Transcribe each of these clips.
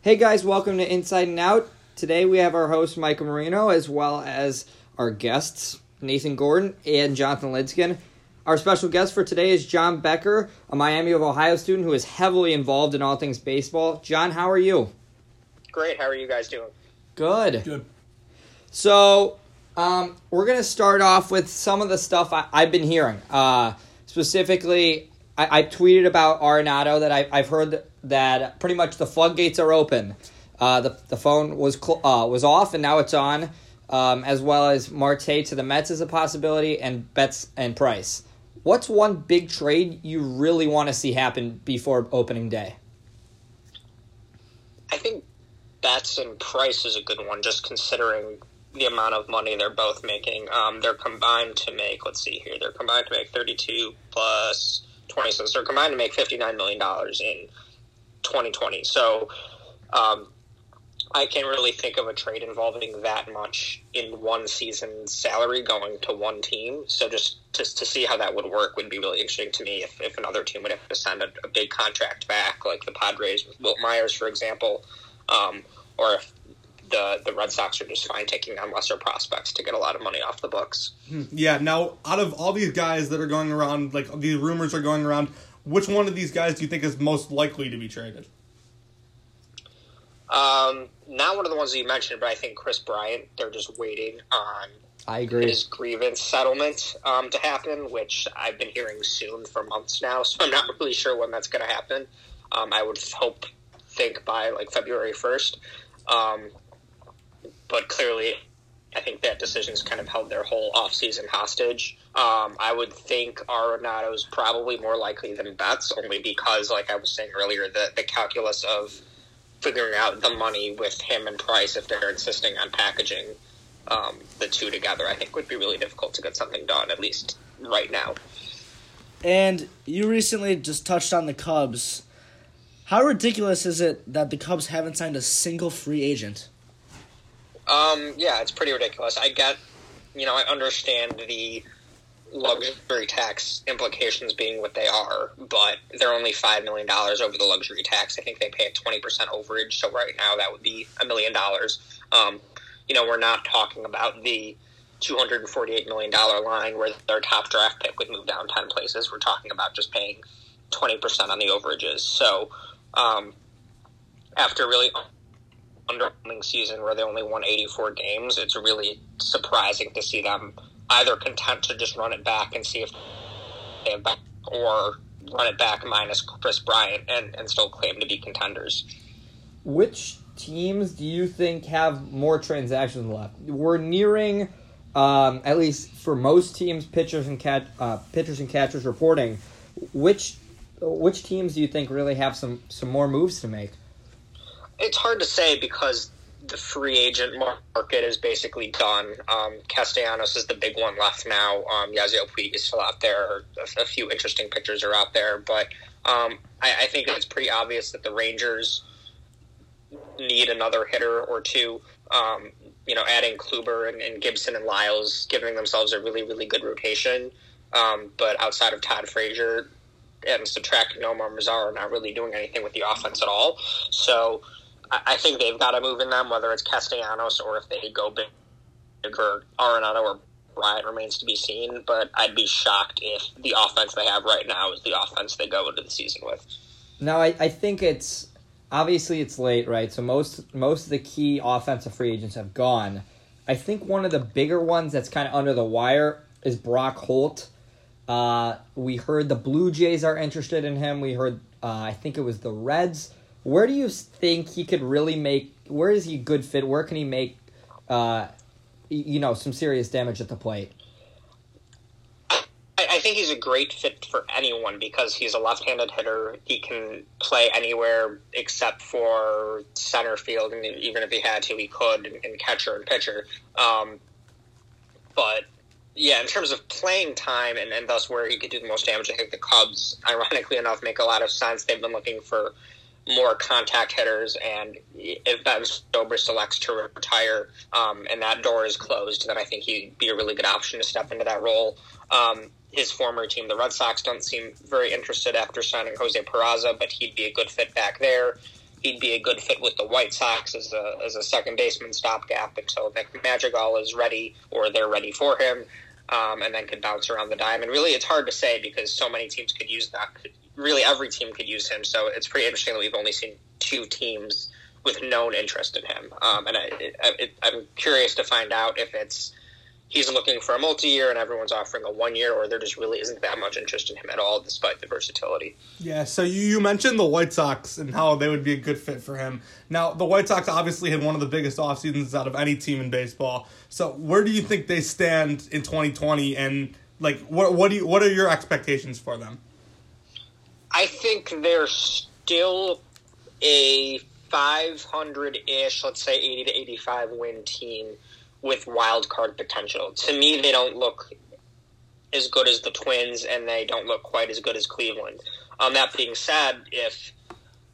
Hey guys, welcome to Inside and Out. Today we have our host Michael Marino as well as our guests Nathan Gordon and Jonathan Lidskin. Our special guest for today is John Becker, a Miami of Ohio student who is heavily involved in all things baseball. John, how are you? Great. How are you guys doing? Good. Good. So, um, we're going to start off with some of the stuff I, have been hearing. Uh, specifically, I, I, tweeted about Arenado that I, have heard that pretty much the floodgates are open. Uh, the, the phone was cl- uh, was off and now it's on, um, as well as Marte to the Mets is a possibility and Betts and Price. What's one big trade you really want to see happen before opening day? I think Betts and Price is a good one, just considering the amount of money they're both making. Um, they're combined to make, let's see here, they're combined to make 32 plus 20 cents. They're combined to make $59 million in 2020. So um, I can't really think of a trade involving that much in one season's salary going to one team. So just just to see how that would work would be really interesting to me if, if another team would have to send a, a big contract back, like the Padres with Wil Myers, for example, um, or if the the Red Sox are just fine taking on lesser prospects to get a lot of money off the books. Hmm. Yeah. Now, out of all these guys that are going around, like these rumors are going around, which one of these guys do you think is most likely to be traded? Um, not one of the ones that you mentioned, but I think Kris Bryant. They're just waiting on I agree. his grievance settlement um, to happen, which I've been hearing soon for months now. So I'm not really sure when that's going to happen. Um, I would hope, think by like February first. Um, but clearly, I think that decision's kind of held their whole offseason hostage. Um, I would think Arenado's probably more likely than Betts, only because, like I was saying earlier, the, the calculus of figuring out the money with him and Price if they're insisting on packaging um, the two together, I think would be really difficult to get something done, at least right now. And you recently just touched on the Cubs. How ridiculous is it that the Cubs haven't signed a single free agent? Um, yeah, it's pretty ridiculous. I get, you know, I understand the luxury tax implications being what they are, but they're only five million dollars over the luxury tax. I think they pay a twenty percent overage, so right now that would be a million dollars. Um, you know, we're not talking about the two hundred and forty-eight million dollar line where their top draft pick would move down ten places. We're talking about just paying twenty percent on the overages. So, um, after a really underwhelming season where they only won 84 games, it's really surprising to see them either content to just run it back and see if they have back, or run it back minus Kris Bryant and, and still claim to be contenders. Which teams do you think have more transactions left? We're nearing, um, at least for most teams, pitchers and catch, uh, pitchers and catchers reporting. Which which teams do you think really have some some more moves to make? It's hard to say because the free agent market is basically done. Um, Castellanos is the big one left now. Um, Yasiel Puig is still out there. A, a, few interesting pitchers are out there, but um, I, I, think it's pretty obvious that the Rangers need another hitter or two. Um, you know, adding Kluber and, and, Gibson and Lyles, giving themselves a really, really good rotation. Um, but outside of Todd Frazier and subtracting Nomar Mazara, not really doing anything with the offense at all. So I think they've got to move in them, whether it's Castellanos or if they go big for Arenado or Bryant remains to be seen. But I'd be shocked if the offense they have right now is the offense they go into the season with. Now, I, I think it's obviously it's late, right? So most most of the key offensive free agents have gone. I think one of the bigger ones that's kind of under the wire is Brock Holt. Uh, we heard the Blue Jays are interested in him. We heard, uh, I think it was the Reds where do you think he could really make? Where is he good fit? Where can he make, uh, you know, some serious damage at the plate? I think he's a great fit for anyone because he's a left-handed hitter. He can play anywhere except for center field, and even if he had to, he could in catcher and pitcher. Um, but yeah, in terms of playing time and, and thus where he could do the most damage, I think the Cubs, ironically enough, make a lot of sense. They've been looking for more contact hitters, and if Ben Zobrist selects to retire um, and that door is closed, then I think he'd be a really good option to step into that role. Um, his former team, the Red Sox, don't seem very interested after signing Jose Peraza, but he'd be a good fit back there. he'd be a good fit with the White Sox as a as a second baseman stopgap until Nick Madrigal is ready or they're ready for him, um, and then could bounce around the diamond. Really, it's hard to say because so many teams could use that. Really, every team could use him. So it's pretty interesting that we've only seen two teams with known interest in him. Um, and I, I'm curious to find out if it's he's looking for a multi-year and everyone's offering a one year, or there just really isn't that much interest in him at all, despite the versatility. Yeah, so you, you mentioned the White Sox and how they would be a good fit for him. Now, the White Sox obviously had one of the biggest off seasons out of any team in baseball. So, where do you think they stand in 2020 and like what what do you, what are your expectations for them? I think they're still a 500 ish, let's say 80 to 85 win team with wild card potential. To me, they don't look as good as the Twins, and they don't look quite as good as Cleveland. Um, that being said, if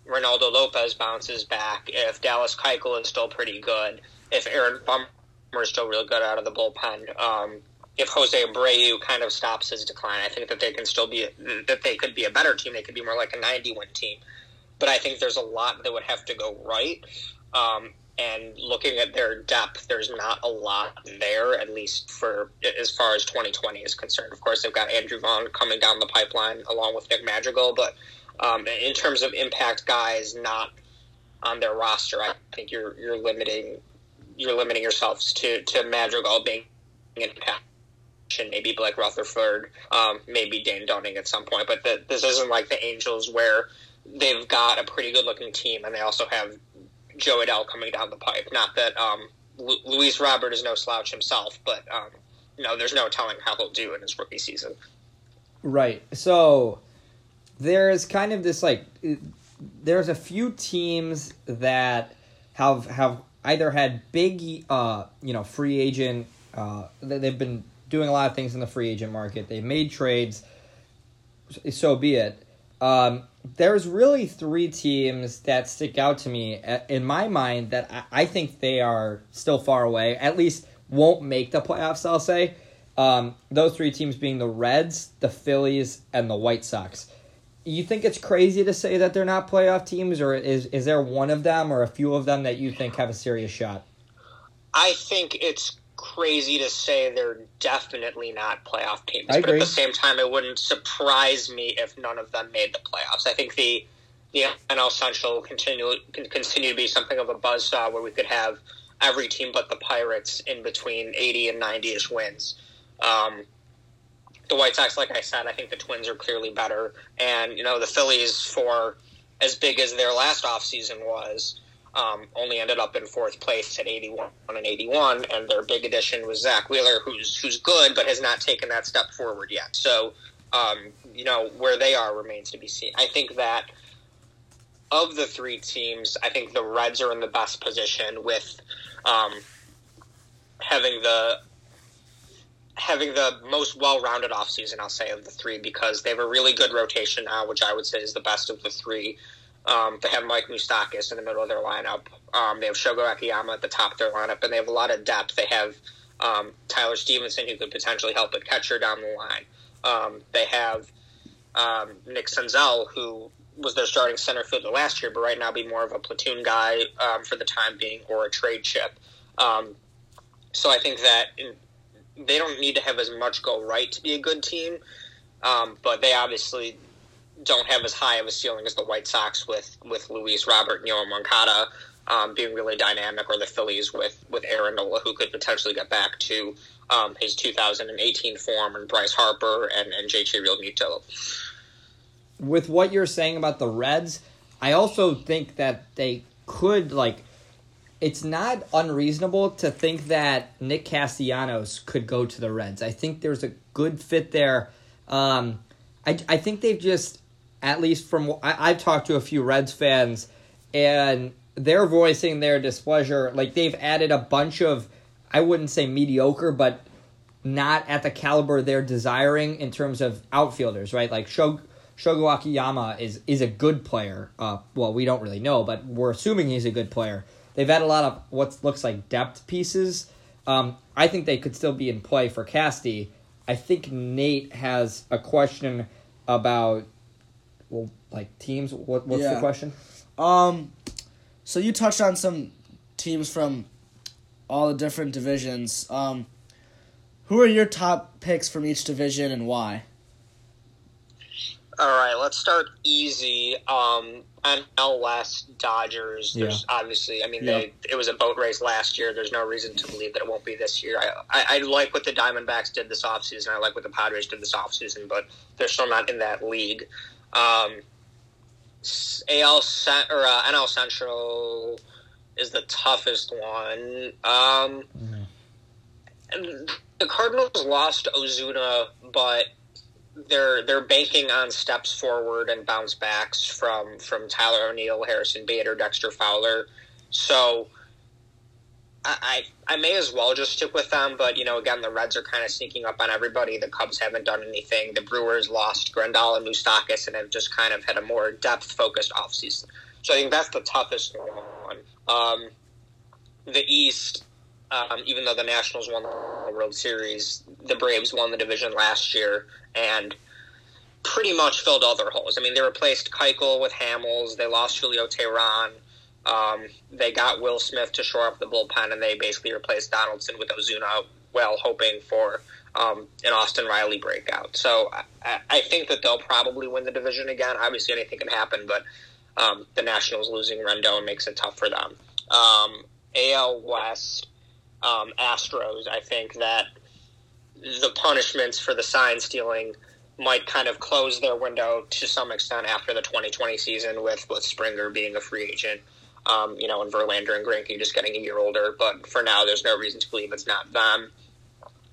Reynaldo Lopez bounces back, if Dallas Keuchel is still pretty good, if Aaron Bummer is still really good out of the bullpen, um, if Jose Abreu kind of stops his decline, I think that they can still be that they could be a better team. They could be more like a 91 team. But I think there's a lot that would have to go right. Um, and looking at their depth, there's not a lot there, at least for as far as 2020 is concerned. Of course, they've got Andrew Vaughn coming down the pipeline along with Nick Madrigal, but um, in terms of impact guys not on their roster, I think you're you're limiting you're limiting yourselves to to Madrigal being impact. Maybe Blake Rutherford, um, maybe Dane Dunning at some point, but the, this isn't like the Angels where they've got a pretty good looking team and they also have Jo Adell coming down the pipe. Not that um, Lu- Luis Robert is no slouch himself, but um, you know, there's no telling how he'll do in his rookie season. Right. So there's kind of this like there's a few teams that have have either had big uh you know free agent uh they've been doing a lot of things in the free agent market. They've made trades. So be it. Um, there's really three teams that stick out to me uh, in my mind that I think they are still far away. At least won't make the playoffs. I'll say. Um, those three teams being the Reds, the Phillies, and the White Sox. You think it's crazy to say that they're not playoff teams, or is is there one of them or a few of them that you think have a serious shot? I think it's crazy to say they're definitely not playoff teams. I but agree. at the same time, it wouldn't surprise me if none of them made the playoffs. I think the the NL Central continue continue to be something of a buzzsaw where we could have every team but the Pirates in between eighty and ninety ish wins. Um, the White Sox, like I said, I think the Twins are clearly better, and you know the Phillies for as big as their last offseason was um, only ended up in fourth place at 81 and 81, and their big addition was Zack Wheeler, who's who's good but has not taken that step forward yet. So, um, you know, where they are remains to be seen. I think that of the three teams, I think the Reds are in the best position with um, having the having the most well-rounded offseason, I'll say, of the three because they have a really good rotation now, which I would say is the best of the three. Um, they have Mike Moustakas in the middle of their lineup. Um, they have Shogo Akiyama at the top of their lineup, and they have a lot of depth. They have um, Tyler Stephenson, who could potentially help at catcher down the line. Um, they have um, Nick Senzel, who was their starting center fielder last year, but right now be more of a platoon guy um, for the time being or a trade chip. So I think that in, they don't need to have as much go right to be a good team, but they obviously don't have as high of a ceiling as the White Sox with with Luis Robert and Yoel Moncada um, being really dynamic, or the Phillies with with Aaron Nola, who could potentially get back to um, his 2018 form, and Bryce Harper and and JT Realmuto. With what you're saying about the Reds, I also think that they could like. It's not unreasonable to think that Nick Castellanos could go to the Reds. I think there's a good fit there. Um, I I think they've just, at least from I, I've talked to a few Reds fans, and they're voicing their displeasure. Like they've added a bunch of, I wouldn't say mediocre, but not at the caliber they're desiring in terms of outfielders, right? Like Shog, Shogo Akiyama is is a good player. Uh, well, we don't really know, but we're assuming he's a good player. They've had a lot of what looks like depth pieces. Um, I think they could still be in play for Casty. I think Nate has a question about like teams. What what's Yeah. the question? Um, So you touched on some teams from all the different divisions. Um, who are your top picks from each division and why? All right, let's start easy. Um, NL West Dodgers. There's obviously, I mean, Yeah. they it was a boat race last year. There's no reason to believe that it won't be this year. I, I, I like what the Diamondbacks did this offseason. I like what the Padres did this offseason, but they're still not in that league. Um, s- AL or uh, NL Central is the toughest one. Um, and the Cardinals lost Ozuna, but they're they're banking on steps forward and bounce backs from from Tyler O'Neill, Harrison Bader, Dexter Fowler. So I, I may as well just stick with them. But you know, again, the Reds are kind of sneaking up on everybody. The Cubs haven't done anything. The Brewers lost Grandal and Moustakas and have just kind of had a more depth focused offseason. So I think that's the toughest one. Um, the East, um, even though the Nationals won the World Series, the Braves won the division last year and pretty much filled all their holes. I mean, they replaced Keuchel with Hamels. They lost Julio Teheran. Um, they got Will Smith to shore up the bullpen, and they basically replaced Donaldson with Ozuna, well, hoping for um, an Austin Riley breakout. So I, I think that they'll probably win the division again. Obviously, anything can happen, but um, the Nationals losing Rendon makes it tough for them. Um, AL West, um, Astros, I think that the punishments for the sign stealing might kind of close their window to some extent after the 2020 season with, with Springer being a free agent, um, you know, and Verlander and Greinke just getting a year older. But for now, there's no reason to believe it's not them.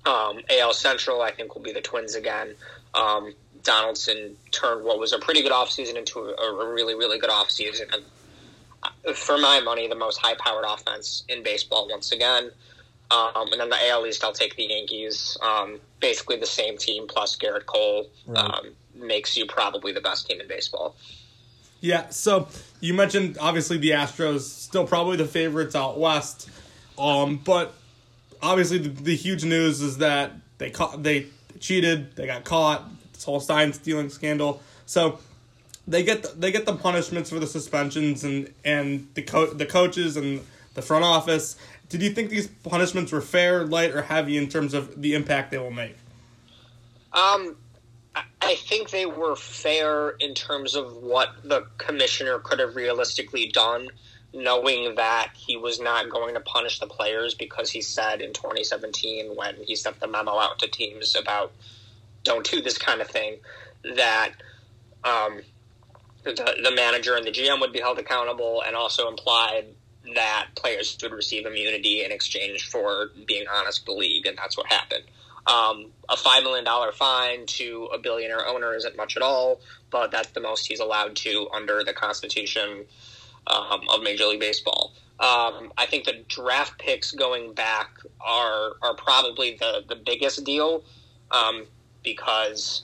Um, AL Central, I think, will be the Twins again. Um, Donaldson turned what was a pretty good offseason into a, a really, really good offseason. And uh, for my money, the most high powered offense in baseball once again. Um, and then the AL East, I'll take the Yankees. Um, basically, the same team plus Gerrit Cole um, makes you probably the best team in baseball. Yeah, so you mentioned obviously the Astros still probably the favorites out west, um, but obviously the, the huge news is that they caught they cheated, they got caught, this whole sign stealing scandal. So they get the, they get the punishments for the suspensions and and the co- the coaches and the front office. Did you think these punishments were fair, light, or heavy in terms of the impact they will make? Um, I- think they were fair in terms of what the commissioner could have realistically done, knowing that he was not going to punish the players because he said in 2017 when he sent the memo out to teams about don't do this kind of thing that um, the, the manager and the GM would be held accountable, and also implied that players would receive immunity in exchange for being honest with the league, and that's what happened. Um, a five million dollar fine to a billionaire owner isn't much at all, but that's the most he's allowed to under the Constitution um, of Major League Baseball. Um, I think the draft picks going back are are probably the the biggest deal um, because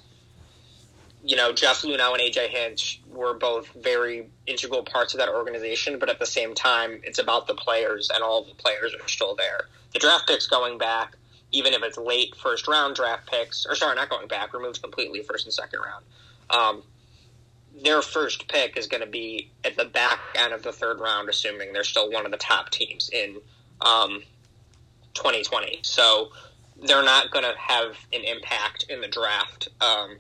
you know Jeff Luhnow and AJ Hinch were both very integral parts of that organization, but at the same time, it's about the players, and all the players are still there. The draft picks going back, even if it's late first round draft picks, or sorry, not going back, removed completely first and second round. Um, their first pick is going to be at the back end of the third round, assuming they're still one of the top teams in um, 2020. So they're not going to have an impact in the draft um,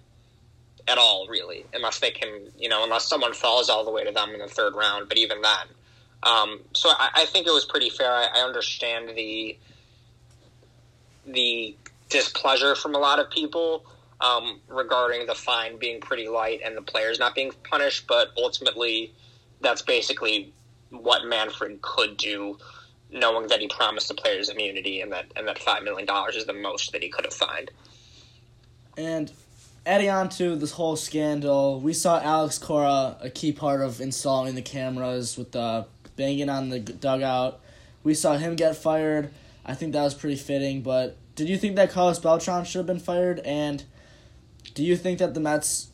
at all, really, unless they can, you know, unless someone falls all the way to them in the third round. But even then, um, so I, I think it was pretty fair. I, I understand the the displeasure from a lot of people um, regarding the fine being pretty light and the players not being punished, but ultimately, that's basically what Manfred could do, knowing that he promised the players immunity and that and that five million dollars is the most that he could have fined. And adding on to this whole scandal, we saw Alex Cora, a key part of installing the cameras with the banging on the dugout. We saw him get fired. I think that was pretty fitting, but did you think that Carlos Beltran should have been fired? And do you think that the Mets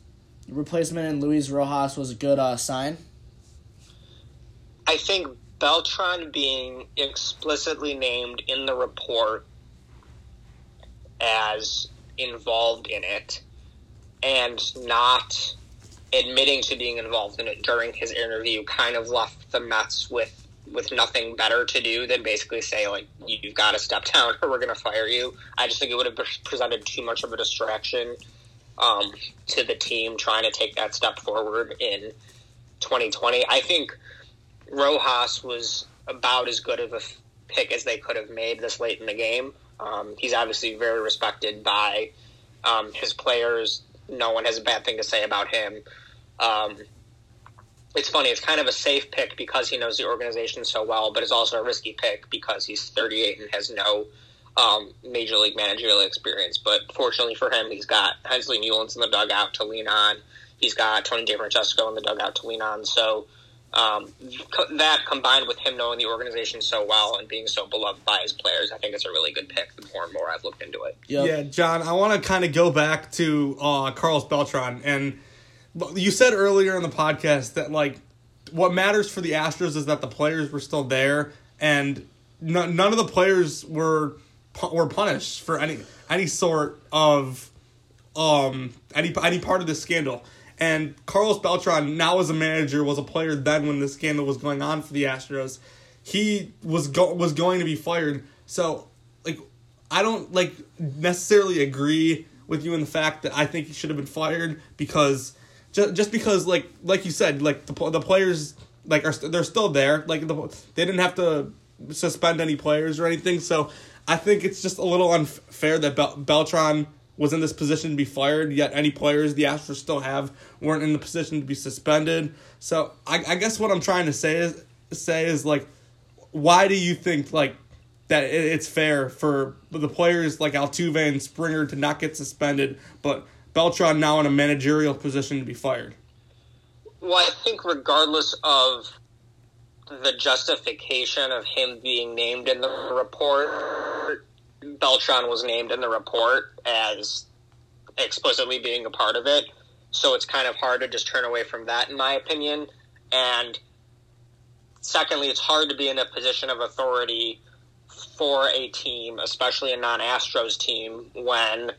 replacement in Luis Rojas was a good uh, sign? I think Beltran being explicitly named in the report as involved in it and not admitting to being involved in it during his interview kind of left the Mets with with nothing better to do than basically say like you've got to step down or we're going to fire you. I just think it would have presented too much of a distraction um, to the team trying to take that step forward in 2020. I think Rojas was about as good of a pick as they could have made this late in the game. Um, he's obviously very respected by um, his players. No one has a bad thing to say about him. Um, it's funny. It's kind of a safe pick because he knows the organization so well, but it's also a risky pick because he's 38 and has no um, major league managerial experience. But fortunately for him, he's got Hensley Meulens in the dugout to lean on. He's got Tony DeFrancesco in the dugout to lean on. So um, that combined with him knowing the organization so well and being so beloved by his players, I think it's a really good pick. The more and more I've looked into it. Yep. Yeah, John, I want to kind of go back to uh, Carlos Beltran and you said earlier in the podcast that like what matters for the Astros is that the players were still there and none of the players were were punished for any any sort of um any any part of this scandal. And Carlos Beltran, now as a manager, was a player then when the scandal was going on for the Astros. He was go- was going to be fired. So, like, I don't like necessarily agree with you in the fact that I think he should have been fired because just just because like like you said like the the players like are they're still there. Like the, they didn't have to suspend any players or anything. So I think it's just a little unfair that Bel- Beltran was in this position to be fired yet any players the Astros still have weren't in the position to be suspended. So I, I guess what I'm trying to say is say is like why do you think like that it's fair for the players like Altuve and Springer to not get suspended but Beltran now in a managerial position to be fired? Well, I think regardless of the justification of him being named in the report, Beltran was named in the report as explicitly being a part of it. So it's kind of hard to just turn away from that, in my opinion. And secondly, it's hard to be in a position of authority for a team, especially a non Astros team, when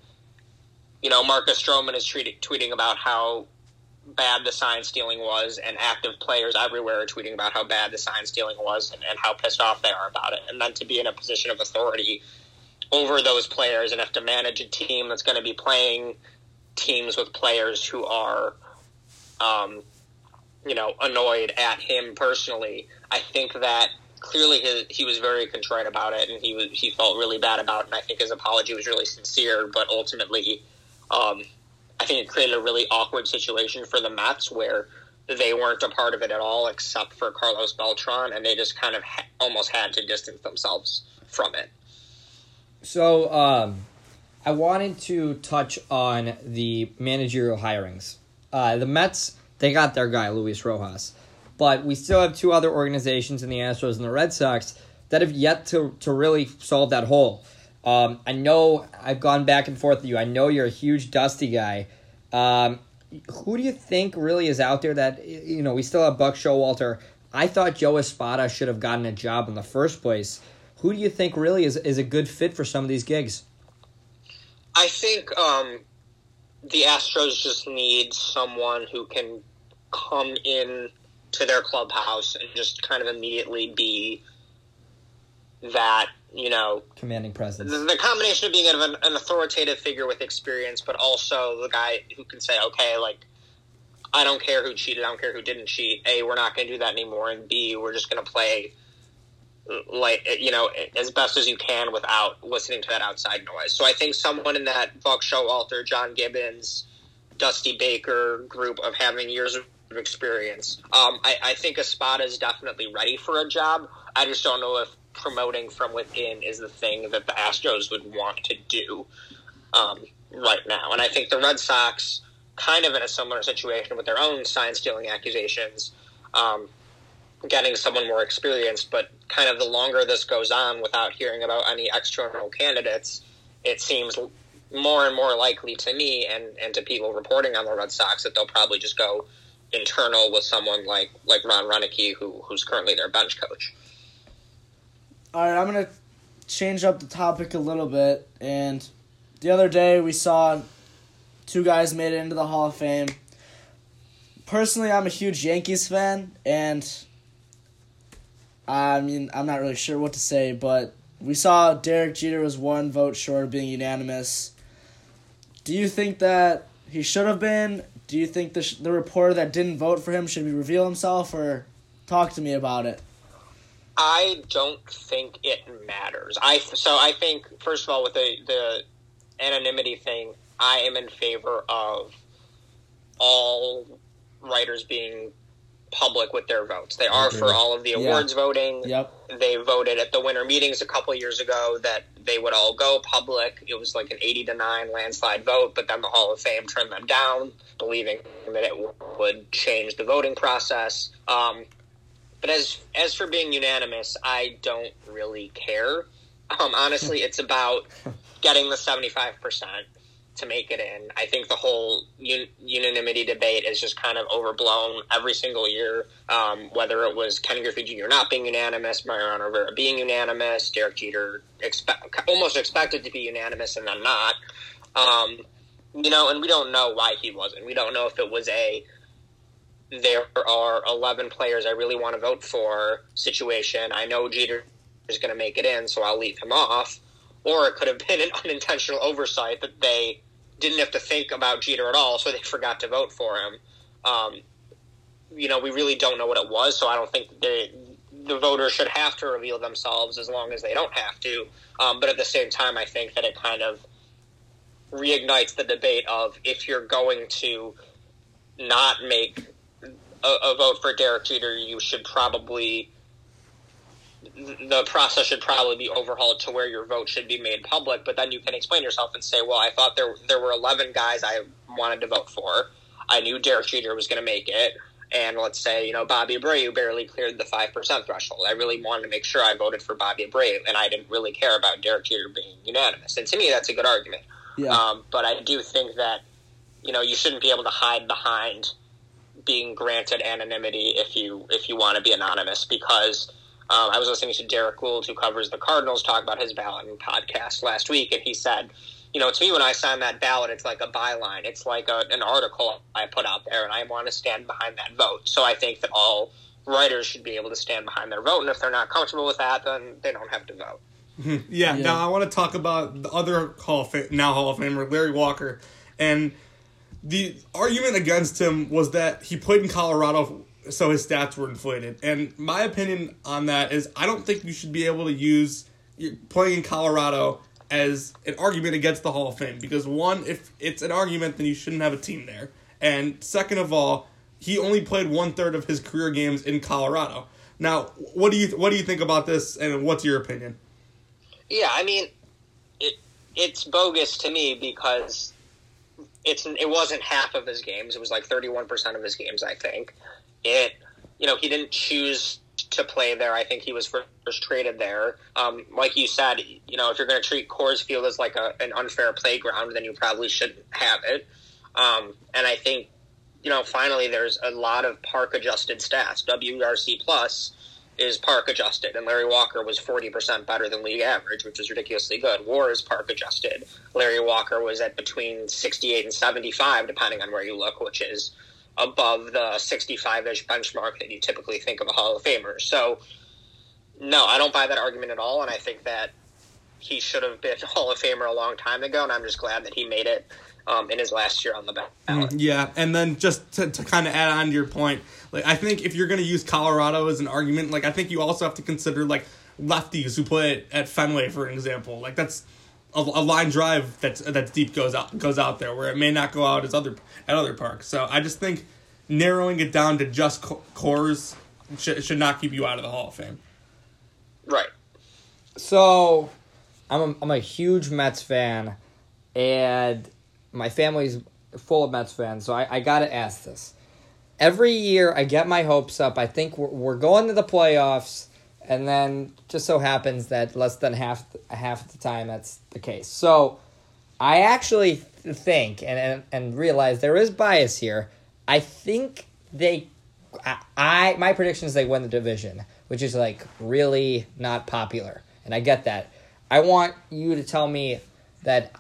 you know, Marcus Stroman is tweeting, tweeting about how bad the sign stealing was, and active players everywhere are tweeting about how bad the sign stealing was and, and, how pissed off they are about it. And then to be in a position of authority over those players and have to manage a team that's going to be playing teams with players who are, um, you know, annoyed at him personally, I think that clearly his, he was very contrite about it and he was he felt really bad about it. And I think his apology was really sincere, but ultimately um, I think it created a really awkward situation for the Mets where they weren't a part of it at all except for Carlos Beltran, and they just kind of ha- almost had to distance themselves from it. So, um, I wanted to touch on the managerial hirings. Uh, the Mets, they got their guy, Luis Rojas. But we still have two other organizations in the Astros and the Red Sox that have yet to, to really solve that hole. Um, I know I've gone back and forth with you. I know you're a huge Dusty guy. Um, who do you think really is out there that you know? We still have Buck Showalter. I thought Joe Espada should have gotten a job in the first place. Who do you think really is is a good fit for some of these gigs? I think um, the Astros just need someone who can come in to their clubhouse and just kind of immediately be that you know commanding presence. The, the combination of being an, an authoritative figure with experience, but also the guy who can say, okay, like I don't care who cheated, I don't care who didn't cheat. A, we're not going to do that anymore, and B, we're just going to play like you know as best as you can without listening to that outside noise. So I think someone in that Buck Showalter, John Gibbons, Dusty Baker group of having years of experience. Um, I, I think Espada is definitely ready for a job. I just don't know if promoting from within is the thing that the Astros would want to do um, right now. And I think the Red Sox, kind of in a similar situation with their own sign stealing accusations, um, getting someone more experienced. But kind of the longer this goes on without hearing about any external candidates, it seems more and more likely to me and, and to people reporting on the Red Sox that they'll probably just go internal with someone like like Ron Roenicke, who who's currently their bench coach. All right, I'm gonna change up the topic a little bit. And the other day we saw two guys made it into the Hall of Fame. Personally, I'm a huge Yankees fan, and I mean, I'm not really sure what to say, but we saw Derek Jeter was one vote short of being unanimous. Do you think that he should have been? Do you think the sh- the reporter that didn't vote for him should reveal himself, or talk to me about it? I don't think it matters. I so I think first of all with the the anonymity thing, I am in favor of all writers being public with their votes. They are for all of the awards voting. Yep. They voted at the winter meetings a couple years ago that they would all go public. It was like an 80 to 9 landslide vote, but then the Hall of Fame turned them down, believing that it would change the voting process. Um, but as as for being unanimous, I don't really care. Um, honestly, it's about getting the 75% to make it in. I think the whole un- unanimity debate is just kind of overblown every single year. Um, whether it was Ken Griffey Jr. not being unanimous, Mariano Rivera being unanimous, Derek Jeter expect, almost expected to be unanimous and then not. Um, you know, and we don't know why he wasn't. We don't know if it was a there are 11 players I really want to vote for situation. I know Jeter is going to make it in, so I'll leave him off. Or it could have been an unintentional oversight that they didn't have to think about Jeter at all, so they forgot to vote for him. Um, you know, we really don't know what it was, so I don't think the the voters should have to reveal themselves as long as they don't have to. Um, but at the same time, I think that it kind of reignites the debate of if you're going to not make a, a vote for Derek Jeter, you should probably the process should probably be overhauled to where your vote should be made public. But then you can explain yourself and say, "Well, I thought there there were eleven guys I wanted to vote for. I knew Derek Jeter was going to make it." And let's say, you know, Bobby Abreu barely cleared the 5% threshold. I really wanted to make sure I voted for Bobby Abreu, and I didn't really care about Derek Jeter being unanimous. And to me, that's a good argument. Yeah. Um, but I do think that, you know, you shouldn't be able to hide behind being granted anonymity if you if you want to be anonymous because um, I was listening to Derrick Goold, who covers the Cardinals, talk about his balloting podcast last week, and he said, you know, to me, when I sign that ballot, it's like a byline. It's like a, an article I put out there, and I want to stand behind that vote. So I think that all writers should be able to stand behind their vote, and if they're not comfortable with that, then they don't have to vote. Yeah, Yeah. Now I want to talk about the other Hall of Fame, now Hall of Famer Larry Walker, and the argument against him was that he played in Colorado, so his stats were inflated. And my opinion on that is, I don't think you should be able to use playing in Colorado as an argument against the Hall of Fame because one, if it's an argument, then you shouldn't have a team there, and second of all, he only played one third of his career games in Colorado. Now, what do you what do you think about this, and what's your opinion? Yeah, I mean, it it's bogus to me because it's it wasn't half of his games. It was like thirty one percent of his games, I think. It you know he didn't choose to play there. I think he was first traded there. Um, like you said, you know if you're going to treat Coors Field as like a, an unfair playground, then you probably shouldn't have it. Um, and I think you know finally there's a lot of park adjusted stats. WRC plus is park adjusted, and Larry Walker was 40% better than league average, which is ridiculously good. War is park adjusted. Larry Walker was at between 68 and 75, depending on where you look, which is above the 65 ish benchmark that you typically think of a Hall of Famer. So, no, I don't buy that argument at all, and I think that he should have been Hall of Famer a long time ago, and I'm just glad that he made it um, in his last year on the ballot. Yeah, and then just to, to kind of add on to your point, like I think if you're going to use Colorado as an argument, like I think you also have to consider like lefties who play at, at Fenway, for example. Like that's a, a line drive that's that's deep goes out goes out there where it may not go out as other at other parks. So I just think narrowing it down to just Coors should, should not keep you out of the Hall of Fame. Right. So, I'm a, I'm a huge Mets fan, and my family's full of Mets fans. So I, I got to ask this. Every year, I get my hopes up. I think we're, we're going to the playoffs, and then just so happens that less than half half the time that's the case. So, I actually think and and, and realize there is bias here. I think they, I, I my prediction is they win the division, which is like really not popular, and I get that. I want you to tell me that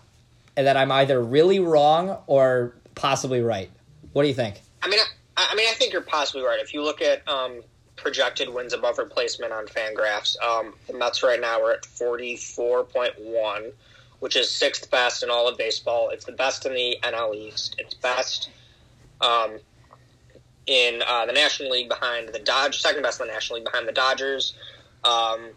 that I'm either really wrong or possibly right. What do you think? I mean, I mean, I think you're possibly right. If you look at um, projected wins above replacement on Fangraphs. Um, the Mets right now are at forty four point one, which is sixth best in all of baseball. It's the best in the NL East. It's best um, in uh, the National League behind the Dodgers, second best in the National League behind the Dodgers. Um,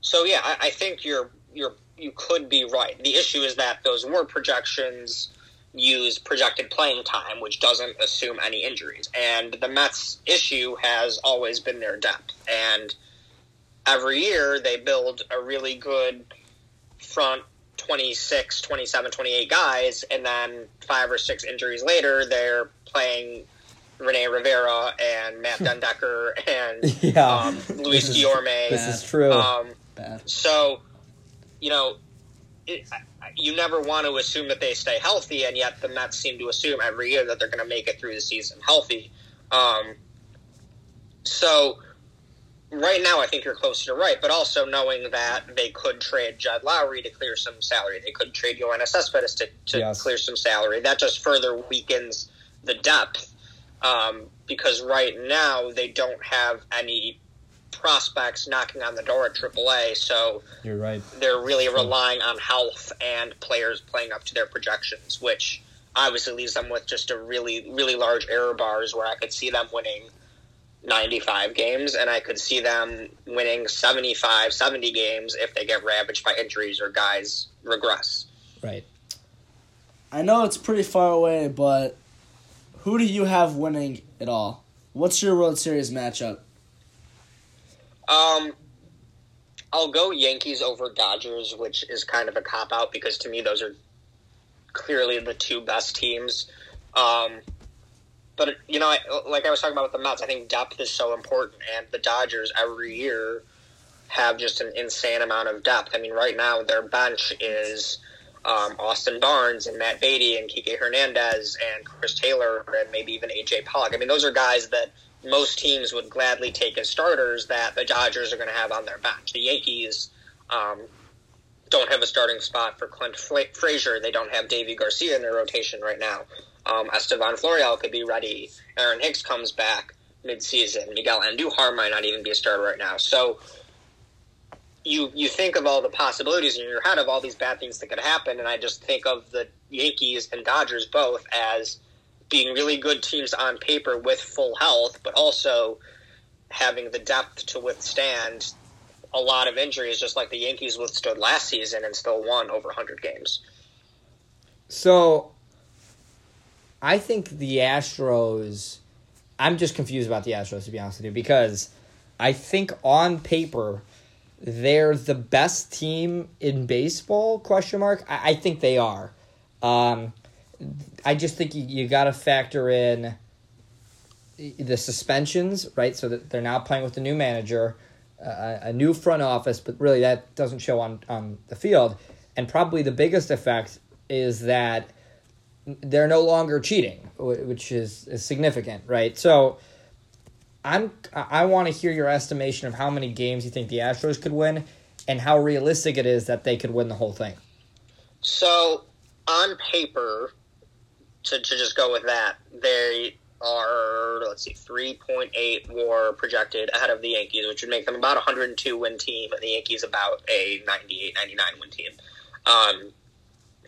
so yeah, I, I think you're you're you could be right. The issue is that those were projections use projected playing time, which doesn't assume any injuries. And the Mets' issue has always been their depth. And every year they build a really good front 26, 27, 28 guys, and then five or six injuries later, they're playing Rene Rivera and Matt den Dekker and Yeah. um, Luis Guillorme. This is true. Um, so, you know, it, you never want to assume that they stay healthy, and yet the Mets seem to assume every year that they're going to make it through the season healthy. Um, so, right now, I think you're closer to right, but also knowing that they could trade Jed Lowrie to clear some salary, they could trade Yoenis Cespedes to, to Yes. clear some salary. That just further weakens the depth um, because right now they don't have any prospects knocking on the door at AAA, so You're right. they're really relying on health and players playing up to their projections, which obviously leaves them with just a really, really large error bars where I could see them winning 95 games and I could see them winning 75, 70 games if they get ravaged by injuries or guys regress. Right. I know it's pretty far away, but who do you have winning it all? What's your World Series matchup? Um, I'll go Yankees over Dodgers, which is kind of a cop out because to me those are clearly the two best teams. Um, but you know, I, like I was talking about with the Mets, I think depth is so important, and the Dodgers every year have just an insane amount of depth. I mean, right now their bench is um, Austin Barnes and Matt Beaty and Kike Hernandez and Chris Taylor and maybe even AJ Pollock. I mean, those are guys that most teams would gladly take as starters that the Dodgers are going to have on their bench. The Yankees um, don't have a starting spot for Clint Fra- Frazier. They don't have Deivi Garcia in their rotation right now. Um, Estevan Florial could be ready. Aaron Hicks comes back midseason. Miguel Andujar might not even be a starter right now. So you you think of all the possibilities in your head of all these bad things that could happen, and I just think of the Yankees and Dodgers both as being really good teams on paper with full health, but also having the depth to withstand a lot of injuries, just like the Yankees withstood last season and still won over 100 games. So, I think the Astros. I'm just confused about the Astros to be honest with you because I think on paper they're the best team in baseball? Question mark. I, I think they are. Um, I just think you, you got to factor in the suspensions, right? So that they're now playing with a new manager, uh, a new front office, but really that doesn't show on on the field. And probably the biggest effect is that they're no longer cheating, which is, is significant, right? So I'm I want to hear your estimation of how many games you think the Astros could win and how realistic it is that they could win the whole thing. So, on paper, to, to just go with that, they are, let's see, 3.8 war projected ahead of the Yankees, which would make them about a 102 win team, and the Yankees about a 98, 99 win team, um,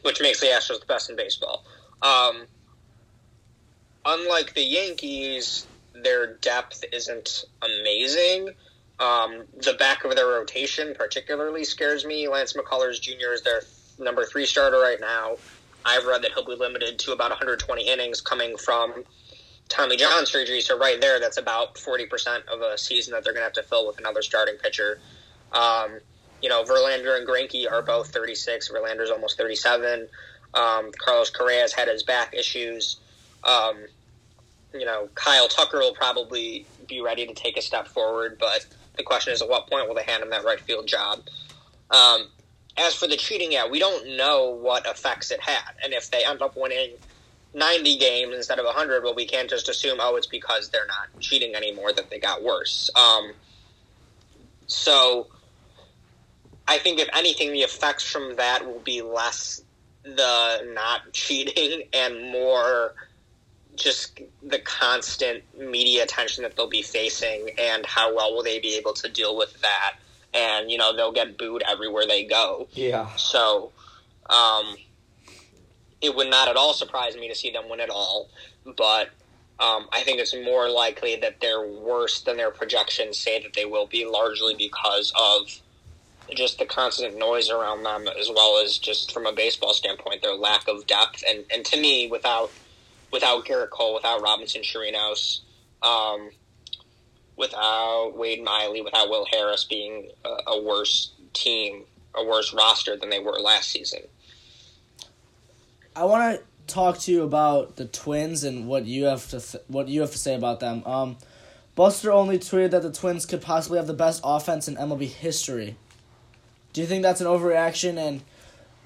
which makes the Astros the best in baseball. Um, unlike the Yankees, their depth isn't amazing. Um, the back of their rotation particularly scares me. Lance McCullers Jr. is their number three starter right now. I've read that he'll be limited to about 120 innings coming from Tommy John surgery. So right there, that's about 40% of a season that they're going to have to fill with another starting pitcher. Um, you know, Verlander and Greinke are both 36. Verlander's almost 37. Um, Carlos Correa's had his back issues. Um, you know, Kyle Tucker will probably be ready to take a step forward, but the question is at what point will they hand him that right field job? Um, as for the cheating, yeah, we don't know what effects it had. And if they end up winning 90 games instead of 100, well, we can't just assume, oh, it's because they're not cheating anymore that they got worse. Um, so I think, if anything, the effects from that will be less the not cheating and more just the constant media attention that they'll be facing and how well will they be able to deal with that. And, you know, they'll get booed everywhere they go. Yeah. So, um, it would not at all surprise me to see them win at all. But um, I think it's more likely that they're worse than their projections say that they will be, largely because of just the constant noise around them, as well as just from a baseball standpoint, their lack of depth. And, and to me, without without Gerrit Cole, without Robinson Chirinos, um, without Wade Miley, without Will Harris being a, a worse team, a worse roster than they were last season. I want to talk to you about the Twins and what you have to th- what you have to say about them. Um, Buster Olney tweeted that the Twins could possibly have the best offense in MLB history. Do you think that's an overreaction? And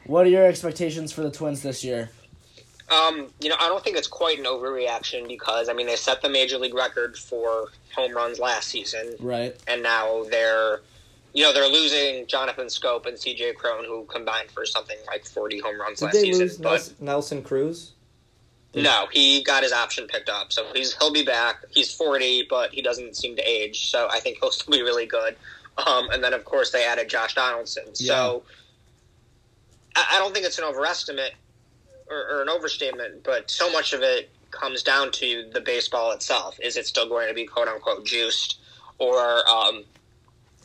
what are your expectations for the Twins this year? Um, you know, I don't think it's quite an overreaction because I mean they set the major league record for home runs last season, Right. and now they're, you know, they're losing Jonathan Schoop and C.J. Cron, who combined for something like forty home runs Did last they season. lose But Nelson, Cruz? no, he got his option picked up, so he's he'll be back. He's forty, but he doesn't seem to age, so I think he'll still be really good. Um, and then of course they added Josh Donaldson, so I, I don't think it's an overestimate or, or an overstatement, but so much of it comes down to the baseball itself. Is it still going to be quote unquote juiced, or um,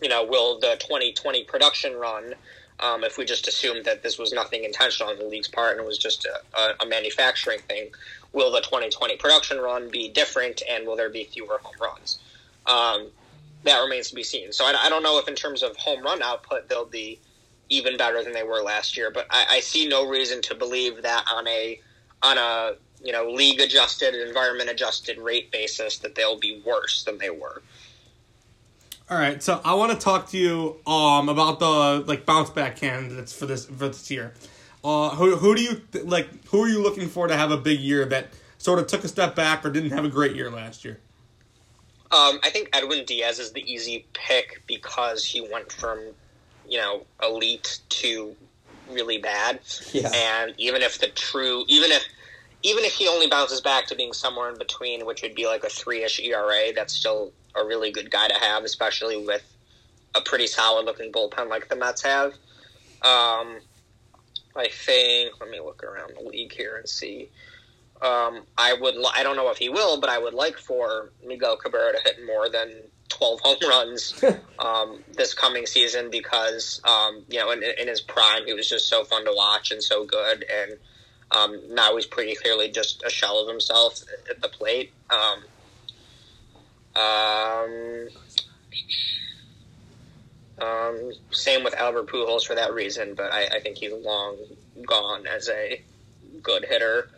you know, will the 2020 production run? Um, if we just assume that this was nothing intentional on the league's part and it was just a, a, manufacturing thing, will the 2020 production run be different and will there be fewer home runs? Um, that remains to be seen. So I, I don't know if in terms of home run output they'll be even better than they were last year, but I, I see no reason to believe that on a on a you know league adjusted, environment adjusted rate basis that they'll be worse than they were. All right, so I want to talk to you um about the like bounce back candidates for this for this year. Uh, who who do you like? Who are you looking for to have a big year that sort of took a step back or didn't have a great year last year? Um, I think Edwin Diaz is the easy pick because he went from, you know, elite to really bad. Yeah. And even if the true, even if, even if he only bounces back to being somewhere in between, which would be like a three-ish ERA, that's still a really good guy to have, especially with a pretty solid-looking bullpen like the Mets have. Um, I think. Let me look around the league here and see. Um, I would. li- I don't know if he will, but I would like for Miguel Cabrera to hit more than twelve home runs um, this coming season because um, you know in, in his prime he was just so fun to watch and so good, and um, now he's pretty clearly just a shell of himself at the plate. Um, um, um, same with Albert Pujols for that reason, but I, I think he's long gone as a good hitter.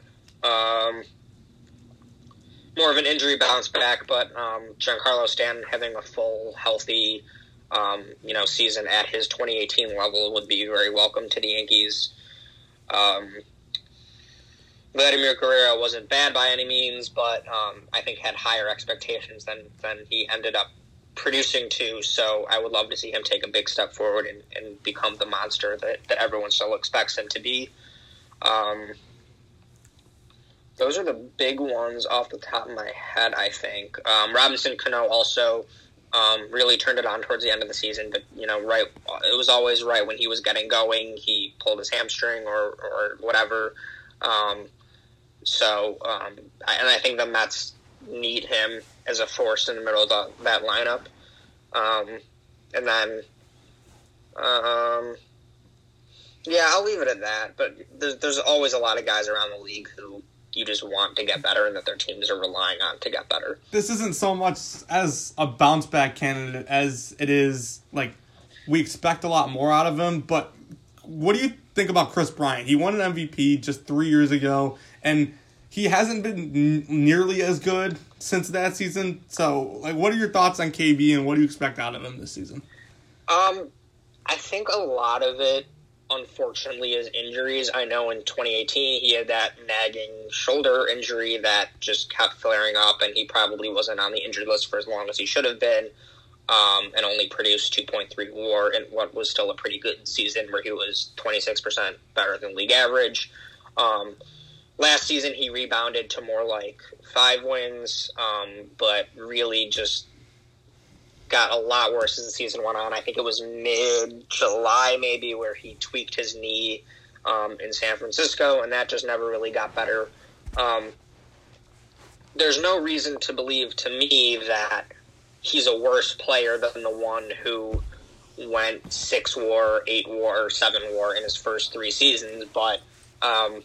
Um, more of an injury bounce back, but um, Giancarlo Stanton having a full, healthy, um, you know, season at his 2018 level would be very welcome to the Yankees. Um, Vladimir Guerrero wasn't bad by any means, but um, I think had higher expectations than than he ended up producing to. So I would love to see him take a big step forward and, and become the monster that, that everyone still expects him to be. Um, those are the big ones off the top of my head, I think. Um, Robinson Cano also um, really turned it on towards the end of the season, but you know, right, it was always right when he was getting going. He pulled his hamstring or or whatever. Um, so, um, I- and I think the Mets need him as a force in the middle of the, that lineup. Um, and then, um, yeah, I'll leave it at that. But there's, there's always a lot of guys around the league who you just want to get better and that their teams are relying on to get better. This isn't so much as a bounce back candidate as it is like we expect a lot more out of him. But what do you think about Kris Bryant? He won an MVP just three years ago, and he hasn't been n- nearly as good since that season. So, like, what are your thoughts on KB and what do you expect out of him this season? Um, I think a lot of it, unfortunately, is injuries. I know in 2018 he had that nagging shoulder injury that just kept flaring up, and he probably wasn't on the injured list for as long as he should have been, um, and only produced 2.3 WAR in what was still a pretty good season where he was 26% better than league average. Um, last season he rebounded to more like five wins, um, but really just got a lot worse as the season went on. I think it was mid July maybe where he tweaked his knee um, in San Francisco, and that just never really got better. Um, there's no reason to believe to me that he's a worse player than the one who went six war, eight war, seven war in his first three seasons, but um,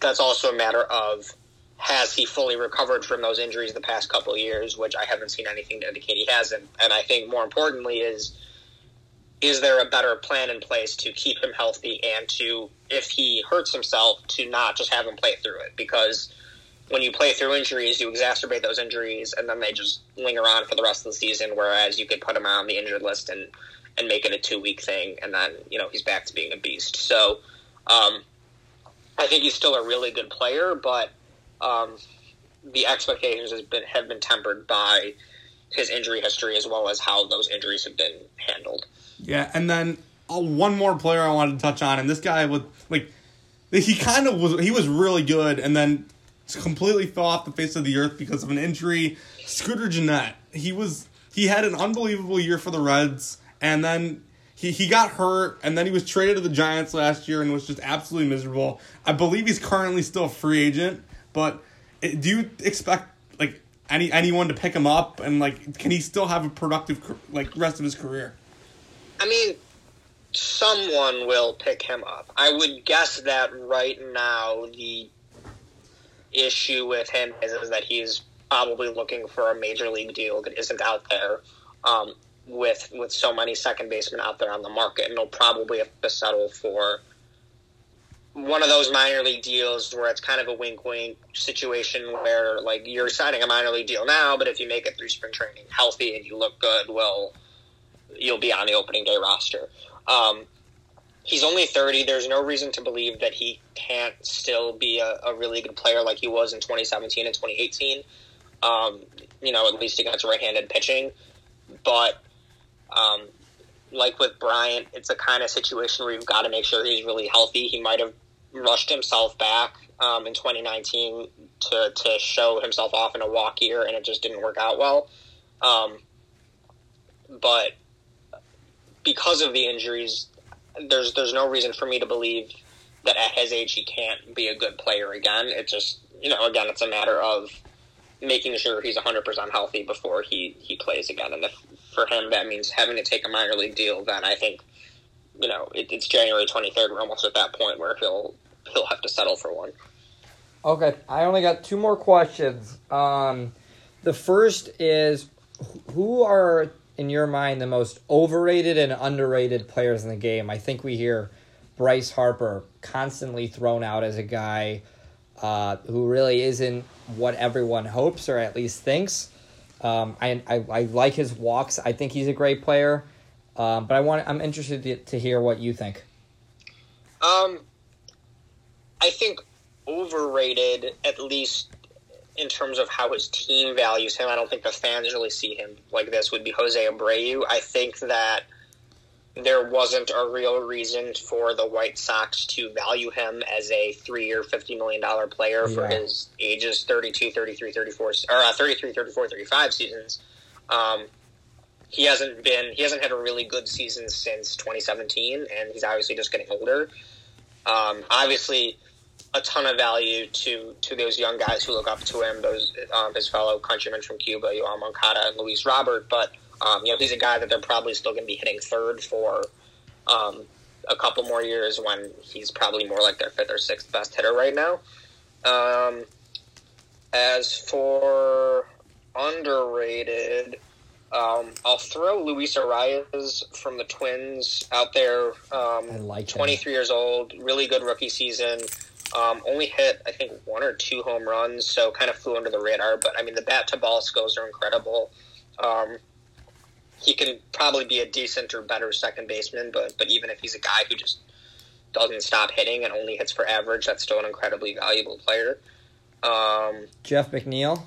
that's also a matter of has he fully recovered from those injuries the past couple years, which I haven't seen anything to indicate he hasn't. And I think more importantly is is there a better plan in place to keep him healthy and to if he hurts himself to not just have him play through it because when you play through injuries, you exacerbate those injuries, and then they just linger on for the rest of the season. Whereas you could put him on the injured list and and make it a two week thing, and then you know he's back to being a beast. So um, I think he's still a really good player, but um, the expectations has been have been tempered by his injury history as well as how those injuries have been handled. Yeah, and then uh, one more player I wanted to touch on, and this guy was like, he kind of was he was really good, and then completely fell off the face of the earth because of an injury. Scooter Gennett, he was he had an unbelievable year for the Reds, and then he, he got hurt, and then he was traded to the Giants last year and was just absolutely miserable. I believe he's currently still a free agent, but eh, do you expect like any anyone to pick him up and like can he still have a productive like rest of his career? I mean, someone will pick him up. I would guess that right now the issue with him is, is that he's probably looking for a major league deal that isn't out there. Um, with with so many second basemen out there on the market, and he'll probably have to settle for one of those minor league deals where it's kind of a wink wink situation where like you're signing a minor league deal now, but if you make it through spring training healthy and you look good, well, you'll be on the opening day roster. Um, he's only 30. There's no reason to believe that he can't still be a, a really good player like he was in 2017 and 2018. Um, you know, at least against right-handed pitching. But um, like with Bryant, it's a kind of situation where you've got to make sure he's really healthy. He might have rushed himself back um, in 2019 to to show himself off in a walk year, and it just didn't work out well. Um, but because of the injuries, there's there's no reason for me to believe that at his age he can't be a good player again. It just you know again it's a matter of making sure he's 100% healthy before he he plays again. For him that means having to take a minor league deal, then I think you know it, it's January 23rd. We're almost at that point where he'll he'll have to settle for one. Okay, I only got two more questions. Um, the first is who are in your mind the most overrated and underrated players in the game? I think we hear Bryce Harper constantly thrown out as a guy uh, who really isn't what everyone hopes or at least thinks. Um, I, I, I like his walks. I think he's a great player, um, but I want I'm interested to, to hear what you think. Um, I think overrated at least in terms of how his team values him. I don't think the fans really see him like this. Would be Jose Abreu. I think that there wasn't a real reason for the White Sox to value him as a three-year, $50 million player for his ages 32, 33, 34, or uh, 33, 34, 35 seasons. Um, he hasn't been, he hasn't had a really good season since 2017, and he's obviously just getting older. Um, obviously, a ton of value to, to those young guys who look up to him, those um, his fellow countrymen from Cuba, Yoel Moncada and Luis Robert, but um, you know, he's a guy that they're probably still going to be hitting third for um, a couple more years when he's probably more like their fifth or sixth best hitter right now. Um, as for underrated, um, I'll throw Luis Arraez from the Twins out there. Um, like him. 23 years old, really good rookie season. Um, only hit, I think, one or two home runs, so kind of flew under the radar. But I mean, the bat to ball skills are incredible. Um, he can probably be a decent or better second baseman, but but even if he's a guy who just doesn't stop hitting and only hits for average, that's still an incredibly valuable player. Um, Jeff McNeil.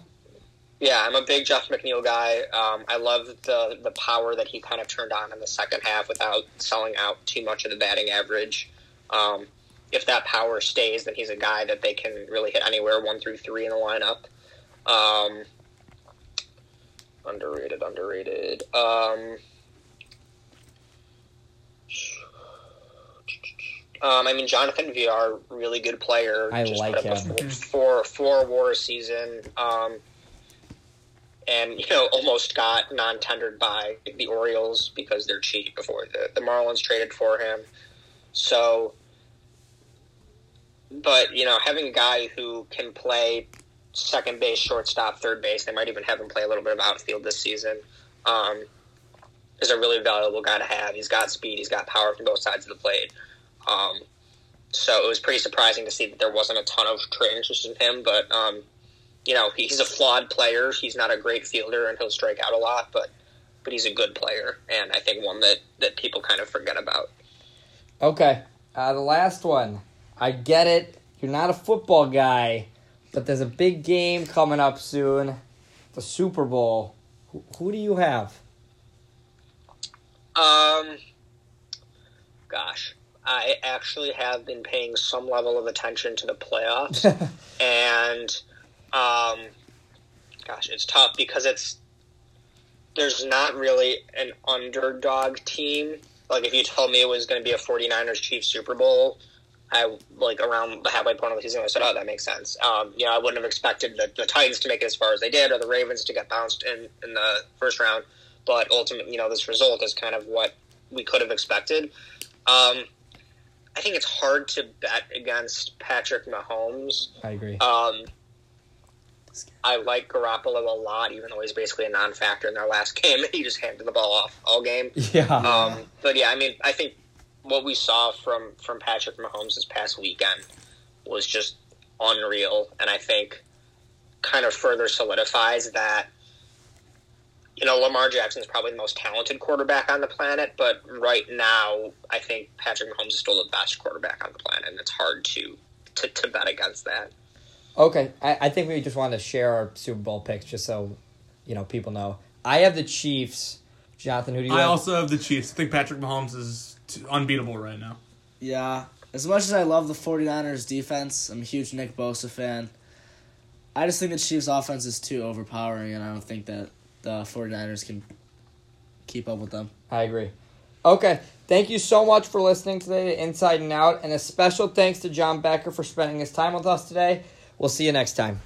yeah, I'm a big Jeff McNeil guy. Um, I love the the power that he kind of turned on in the second half without selling out too much of the batting average. Um, if that power stays, then he's a guy that they can really hit anywhere one through three in the lineup. Underrated, underrated. Um, um, I mean, Jonathan Villar, really good player. I just like put up a him. Four, four war season. Um, and you know almost got non-tendered by the Orioles because they're cheap before the the Marlins traded for him. So, but you know having a guy who can play second base, shortstop, third base, they might even have him play a little bit of outfield this season. Um, is a really valuable guy to have. He's got speed, he's got power from both sides of the plate. Um, so it was pretty surprising to see that there wasn't a ton of trade interest in him, but um, you know, he's a flawed player. He's not a great fielder, and he'll strike out a lot, but but he's a good player, and I think one that that people kind of forget about. Okay, uh, the last one. I get it. You're not a football guy, but there's a big game coming up soon, the Super Bowl. Who, who do you have? Um, gosh, I actually have been paying some level of attention to the playoffs, and um, gosh, it's tough because it's there's not really an underdog team. Like if you told me it was going to be a 49ers Chiefs Super Bowl, I like around the halfway point of the season, I said, "Oh, that makes sense." Um, you know, I wouldn't have expected the, the Titans to make it as far as they did, or the Ravens to get bounced in in the first round. But ultimately, you know, this result is kind of what we could have expected. Um, I think it's hard to bet against Patrick Mahomes. I agree. Um, I like Garoppolo a lot, even though he's basically a non-factor in their last game. He just handed the ball off all game. yeah. Um, but yeah, I mean, I think what we saw from from Patrick Mahomes this past weekend was just unreal, and I think kind of further solidifies that. You know, Lamar Jackson is probably the most talented quarterback on the planet, but right now, I think Patrick Mahomes is still the best quarterback on the planet, and it's hard to to, to bet against that. Okay, I, I think we just want to share our Super Bowl picks just so you know people know. I have the Chiefs. Jonathan, who do you I have? also have the Chiefs. I think Patrick Mahomes is t- unbeatable right now. Yeah. As much as I love the 49ers defense, I'm a huge Nick Bosa fan. I just think the Chiefs offense is too overpowering and I don't think that the 49ers can keep up with them. I agree. Okay, thank you so much for listening today to Inside and Out, and a special thanks to John Becker for spending his time with us today. We'll see you next time.